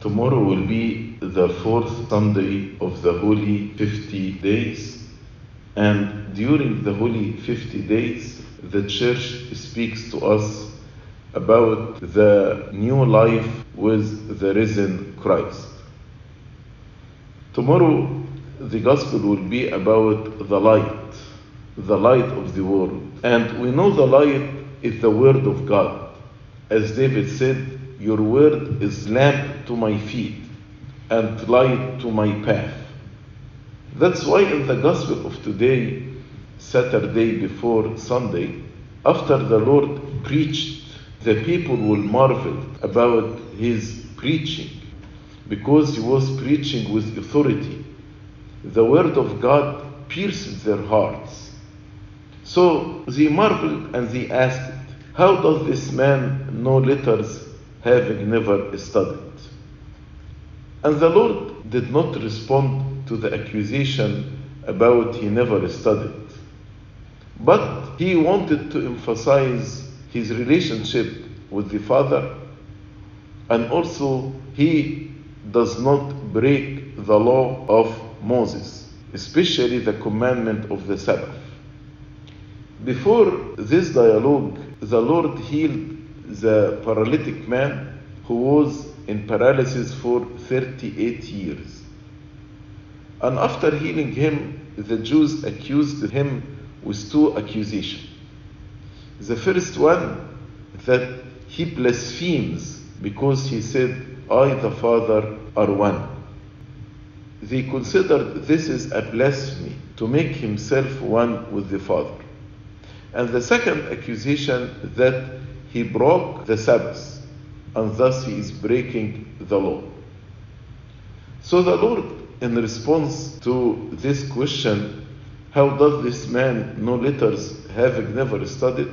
Tomorrow will be the fourth Sunday of the Holy 50 days, and during the Holy 50 days, the Church speaks to us about the new life with the risen Christ. Tomorrow, the Gospel will be about the light, the light of the world. And we know the light is the Word of God. As David said, Your Word is lamp to my feet and light to my path. That's why in the Gospel of today, Saturday before Sunday, after the Lord preached, the people will marvel about his preaching because he was preaching with authority. The Word of God pierced their hearts. So they marveled and they asked, How does this man know letters having never studied? And the Lord did not respond to the accusation about he never studied. But he wanted to emphasize his relationship with the Father and also he does not break the law of Moses, especially the commandment of the Sabbath. Before this dialogue, the Lord healed the paralytic man who was in paralysis for 38 years. And after healing him, the Jews accused him with two accusations. The first one, that he blasphemes because he said, I, the Father, are one. They considered this is a blasphemy to make himself one with the Father. And the second accusation that he broke the Sabbath, and thus he is breaking the law. So the Lord, in response to this question, how does this man know letters having never studied?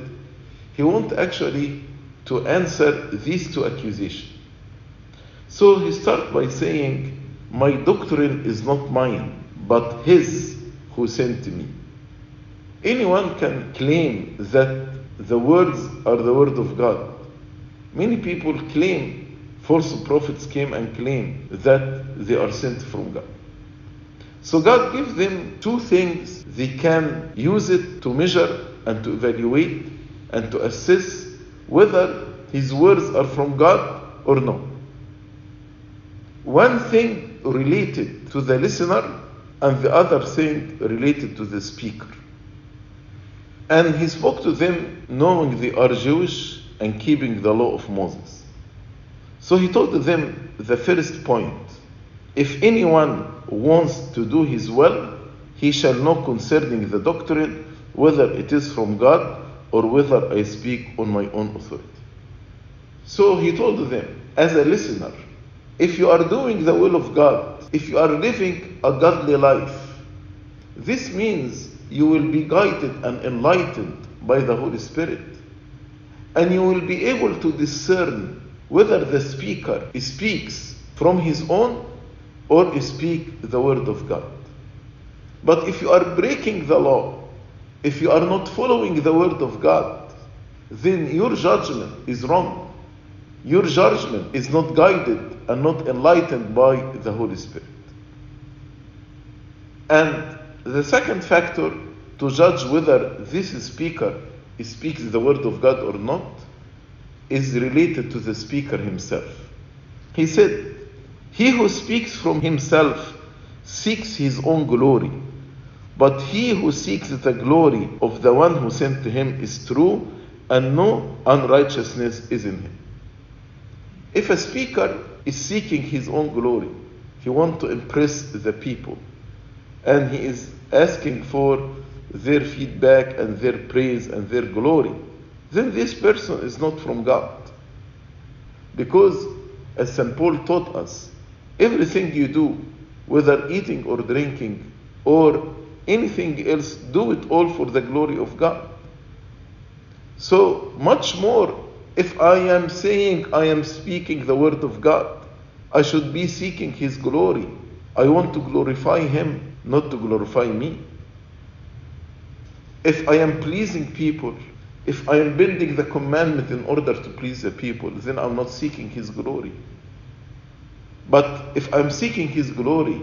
He wants actually to answer these two accusations. So he starts by saying, My doctrine is not mine, but his who sent me. Anyone can claim that the words are the word of God. Many people claim, false prophets came and claim that they are sent from God. So God gives them two things they can use it to measure and to evaluate and to assess whether his words are from God or not. One thing related to the listener and the other thing related to the speaker. And he spoke to them knowing they are Jewish and keeping the law of Moses. So he told them the first point if anyone wants to do his will, he shall know concerning the doctrine whether it is from God or whether I speak on my own authority. So he told them, as a listener, if you are doing the will of God, if you are living a godly life, this means you will be guided and enlightened by the Holy Spirit. And you will be able to discern whether the speaker speaks from his own or speak the word of God. But if you are breaking the law, if you are not following the word of God, then your judgment is wrong. Your judgment is not guided and not enlightened by the Holy Spirit. And the second factor to judge whether this speaker speaks the word of God or not is related to the speaker himself. He said, He who speaks from himself seeks his own glory, but he who seeks the glory of the one who sent him is true, and no unrighteousness is in him. If a speaker is seeking his own glory, he wants to impress the people, and he is asking for their feedback and their praise and their glory, then this person is not from God. Because, as St. Paul taught us, everything you do, whether eating or drinking, or anything else, do it all for the glory of God. So, much more, if I am saying I am speaking the word of God, I should be seeking His glory. I want to glorify Him, not to glorify me. If I am pleasing people, if I am building the commandment in order to please the people, then I'm not seeking His glory. But if I'm seeking His glory,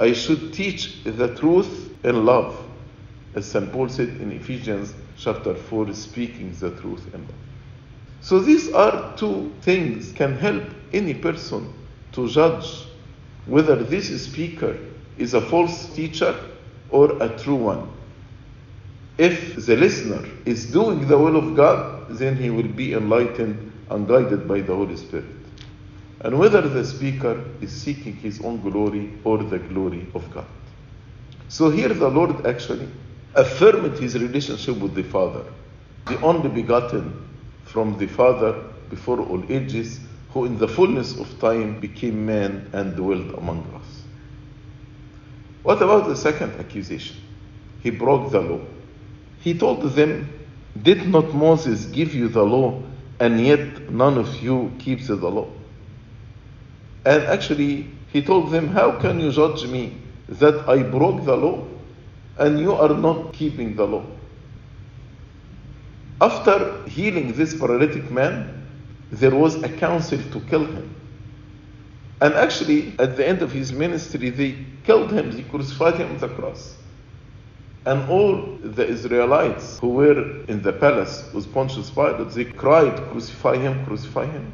I should teach the truth in love. As St. Paul said in Ephesians chapter 4, speaking the truth in love. So these are two things can help any person to judge whether this speaker is a false teacher or a true one. If the listener is doing the will of God, then he will be enlightened and guided by the Holy Spirit. And whether the speaker is seeking his own glory or the glory of God. So here the Lord actually affirmed his relationship with the Father, the only begotten from the Father before all ages, who in the fullness of time became man and dwelt among us. What about the second accusation? He broke the law. He told them, Did not Moses give you the law, and yet none of you keeps the law? And actually, he told them, How can you judge me that I broke the law and you are not keeping the law? After healing this paralytic man, there was a council to kill him. And actually, at the end of his ministry, they killed him, they crucified him on the cross. And all the Israelites who were in the palace with Pontius Pilate, they cried, Crucify him, crucify him.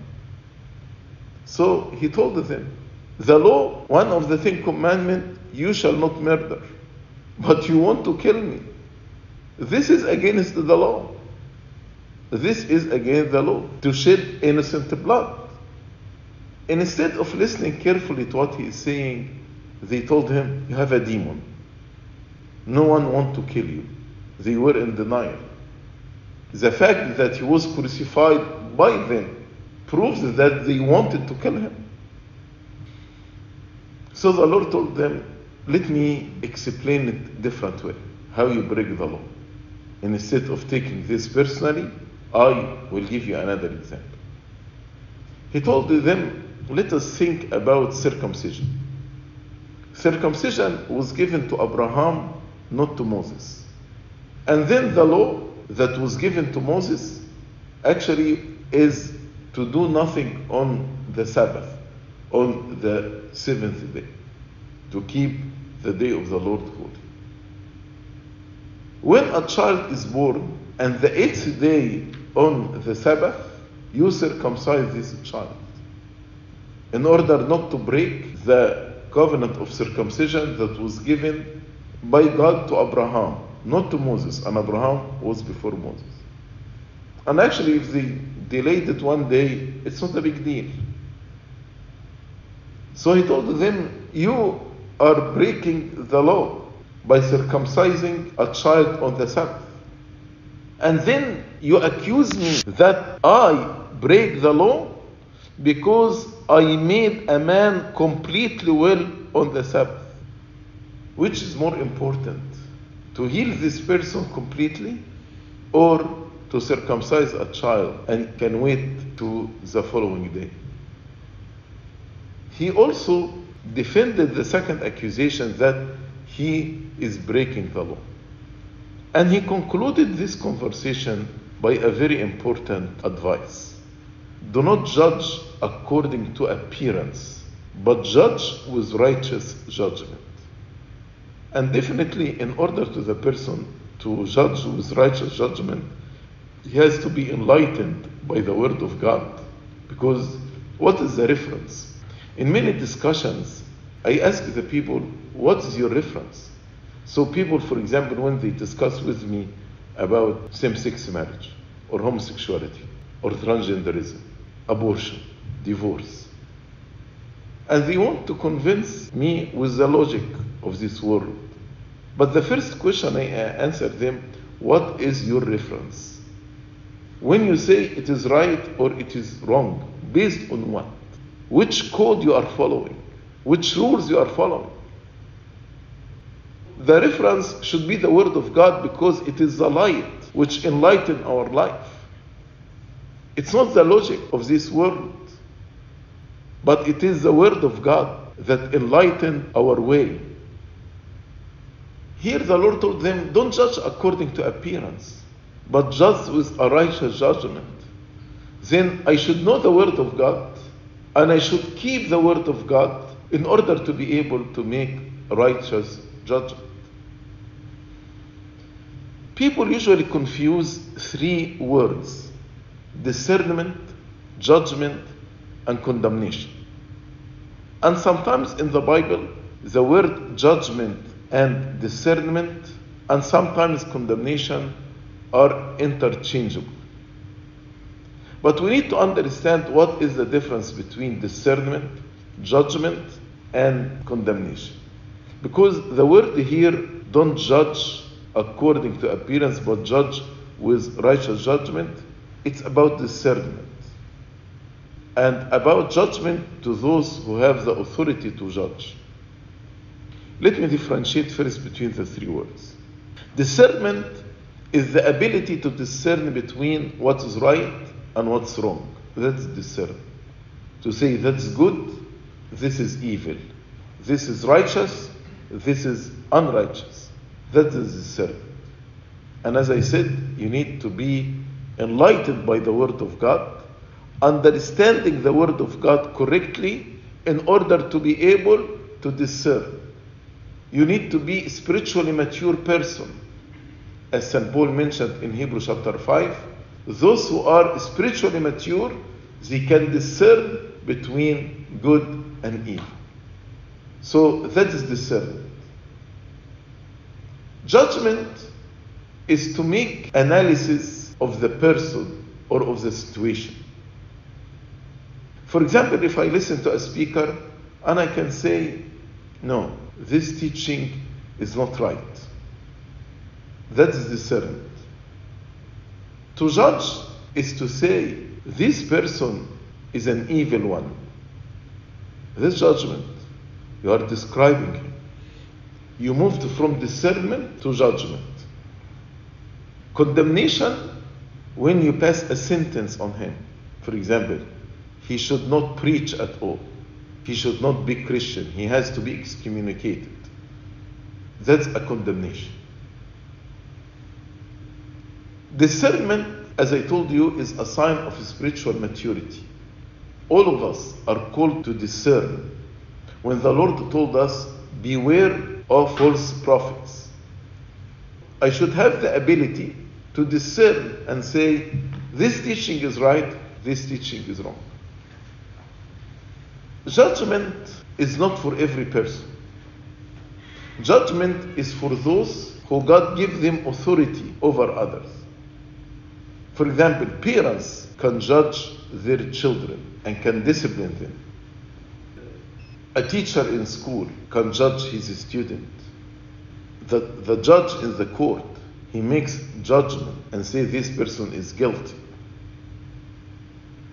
So he told them, The law, one of the Ten Commandments, you shall not murder. But you want to kill me. This is against the law. This is against the law, to shed innocent blood. Instead of listening carefully to what he is saying, they told him, You have a demon. No one wants to kill you. They were in denial. The fact that he was crucified by them proves that they wanted to kill him. So the Lord told them, Let me explain it different way, how you break the law. And instead of taking this personally, I will give you another example. He told them, Let us think about circumcision. Circumcision was given to Abraham, not to Moses. And then the law that was given to Moses actually is to do nothing on the Sabbath, on the seventh day, to keep the day of the Lord holy. When a child is born and the eighth day on the Sabbath, you circumcise this child in order not to break the covenant of circumcision that was given by God to Abraham, not to Moses, and Abraham was before Moses. And actually, if they delayed it one day, it's not a big deal. So he told them, You are breaking the law by circumcising a child on the Sabbath. And then you accuse me that I break the law because I made a man completely well on the Sabbath. Which is more important? To heal this person completely or to circumcise a child and can wait to the following day? He also defended the second accusation that he is breaking the law. And he concluded this conversation by a very important advice. Do not judge according to appearance, but judge with righteous judgment. And definitely, in order to the person to judge with righteous judgment, he has to be enlightened by the Word of God. Because what is the reference? In many discussions, I ask the people, what is your reference? So people, for example, when they discuss with me about same-sex marriage, or homosexuality, or transgenderism, abortion, divorce, and they want to convince me with the logic of this world. But the first question I uh, answer them, what is your reference? When you say it is right or it is wrong, based on what? Which code you are following? Which rules you are following? The reference should be the Word of God because it is the light which enlighten our life. It's not the logic of this world, but it is the Word of God that enlighten our way. Here the Lord told them, don't judge according to appearance, but judge with a righteous judgment. Then I should know the Word of God, and I should keep the Word of God in order to be able to make righteous judgment. People usually confuse three words discernment, judgment, and condemnation. And sometimes in the Bible, the word judgment and discernment and sometimes condemnation are interchangeable. But we need to understand what is the difference between discernment, judgment, and condemnation. Because the word here, don't judge according to appearance, but judge with righteous judgment, it's about discernment and about judgment to those who have the authority to judge. Let me differentiate first between the three words. Discernment is the ability to discern between what is right and what's wrong. That's discern. To say that's good, this is evil. This is righteous, this is unrighteous. That is discernment. And as I said, you need to be enlightened by the Word of God, understanding the Word of God correctly in order to be able to discern. You need to be a spiritually mature person. As St. Paul mentioned in Hebrews chapter 5, those who are spiritually mature, they can discern between good and evil. So that is discernment. Judgment is to make analysis of the person or of the situation. For example, if I listen to a speaker and I can say, no, this teaching is not right. That is discernment. To judge is to say, this person is an evil one. This judgment, you are describing him. You moved from discernment to judgment. Condemnation, when you pass a sentence on him, for example, he should not preach at all. He should not be Christian. He has to be excommunicated. That's a condemnation. Discernment, as I told you, is a sign of spiritual maturity. All of us are called to discern. When the Lord told us, Beware of false prophets, I should have the ability to discern and say, This teaching is right, this teaching is wrong. Judgment is not for every person. Judgment is for those who God gives them authority over others. For example, parents can judge their children and can discipline them. A teacher in school can judge his student. The, the judge in the court, he makes judgment and say this person is guilty.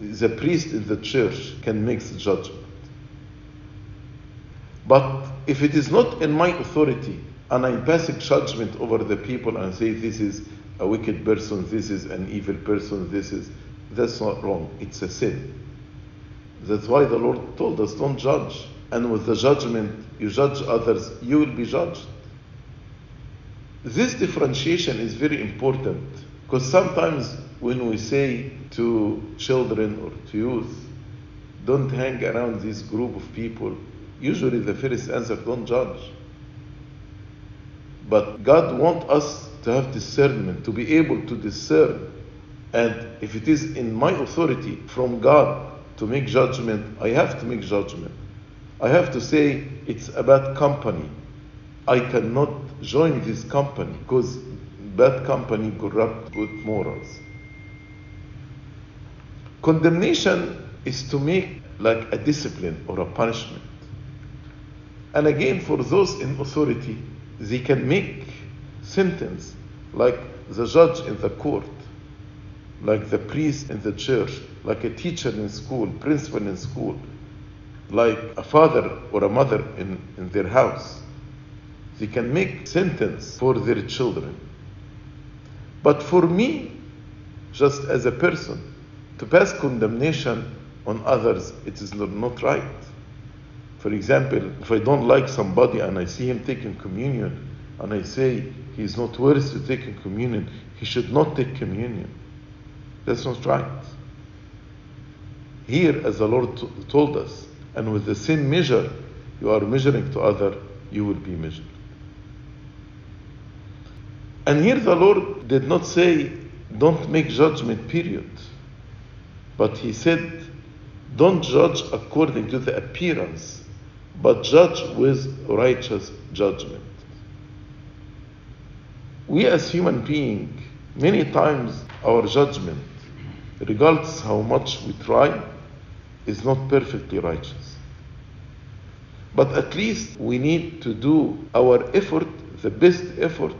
The priest in the church can make the judgment. But if it is not in my authority and I'm passing judgment over the people and say this is a wicked person, this is an evil person, this is that's not wrong. It's a sin. That's why the Lord told us don't judge. And with the judgment you judge others, you will be judged. This differentiation is very important because sometimes when we say to children or to youth, don't hang around this group of people, usually the first answer, don't judge. But God wants us to have discernment, to be able to discern. And if it is in my authority from God to make judgment, I have to make judgment. I have to say it's a bad company. I cannot join this company because bad company corrupt good morals. Condemnation is to make like a discipline or a punishment. And again, for those in authority, they can make sentence like the judge in the court, like the priest in the church, like a teacher in school, principal in school, like a father or a mother in, in their house. They can make sentence for their children. But for me, just as a person, to pass condemnation on others, it is not right. For example, if I don't like somebody and I see him taking communion, and I say he is not worthy to take communion, he should not take communion. That's not right. Here, as the Lord t- told us, and with the same measure you are measuring to other, you will be measured. And here the Lord did not say, don't make judgment, period. But He said, don't judge according to the appearance, but judge with righteous judgment. We as human beings, many times our judgment, regardless how much we try, is not perfectly righteous. But at least we need to do our effort, the best effort,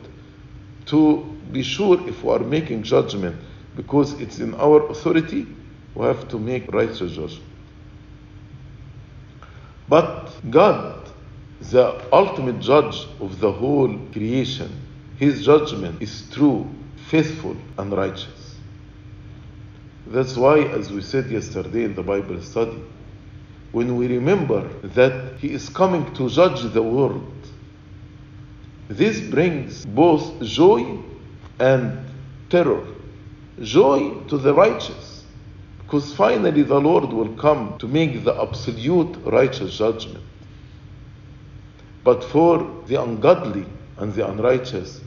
to be sure if we are making judgment because it's in our authority, we have to make righteous judgment. But God, the ultimate judge of the whole creation, his judgment is true, faithful, and righteous. That's why, as we said yesterday in the Bible study, when we remember that He is coming to judge the world, this brings both joy and terror. Joy to the righteous, because finally the Lord will come to make the absolute righteous judgment. But for the ungodly and the unrighteous,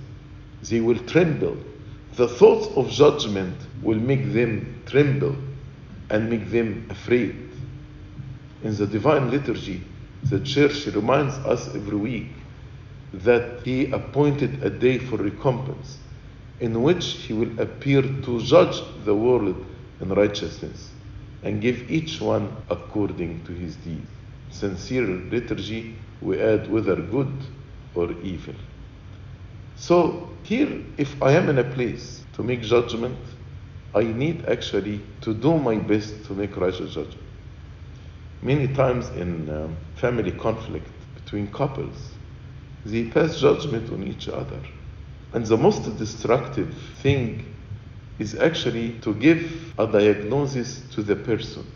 they will tremble. The thoughts of judgment will make them tremble and make them afraid. In the divine liturgy, the church reminds us every week that he appointed a day for recompense in which he will appear to judge the world in righteousness and give each one according to his deed. Sincere liturgy, we add whether good or evil. So, here, if I am in a place to make judgment, I need actually to do my best to make righteous judgment. Many times in um, family conflict between couples, they pass judgment on each other. And the most destructive thing is actually to give a diagnosis to the person.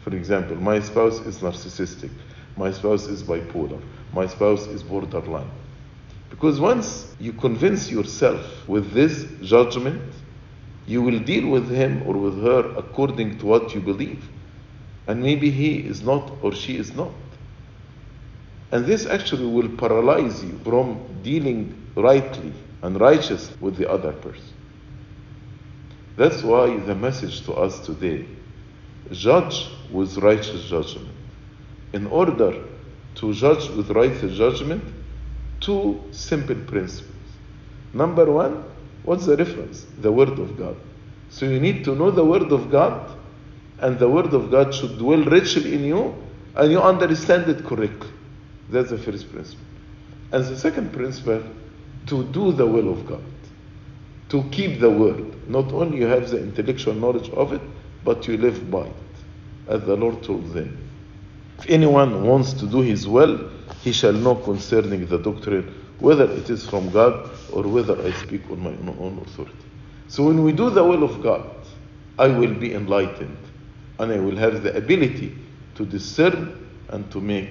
For example, my spouse is narcissistic, my spouse is bipolar, my spouse is borderline. Because once you convince yourself with this judgment, you will deal with him or with her according to what you believe. And maybe he is not or she is not. And this actually will paralyze you from dealing rightly and righteous with the other person. That's why the message to us today judge with righteous judgment. In order to judge with righteous judgment, two simple principles. Number one, what's the reference? The Word of God. So you need to know the Word of God, and the Word of God should dwell richly in you, and you understand it correctly. That's the first principle. And the second principle, to do the will of God, to keep the Word. Not only you have the intellectual knowledge of it, but you live by it, as the Lord told them. If anyone wants to do his will, he shall know concerning the doctrine whether it is from God or whether I speak on my own authority. So when we do the will of God, I will be enlightened and I will have the ability to discern and to make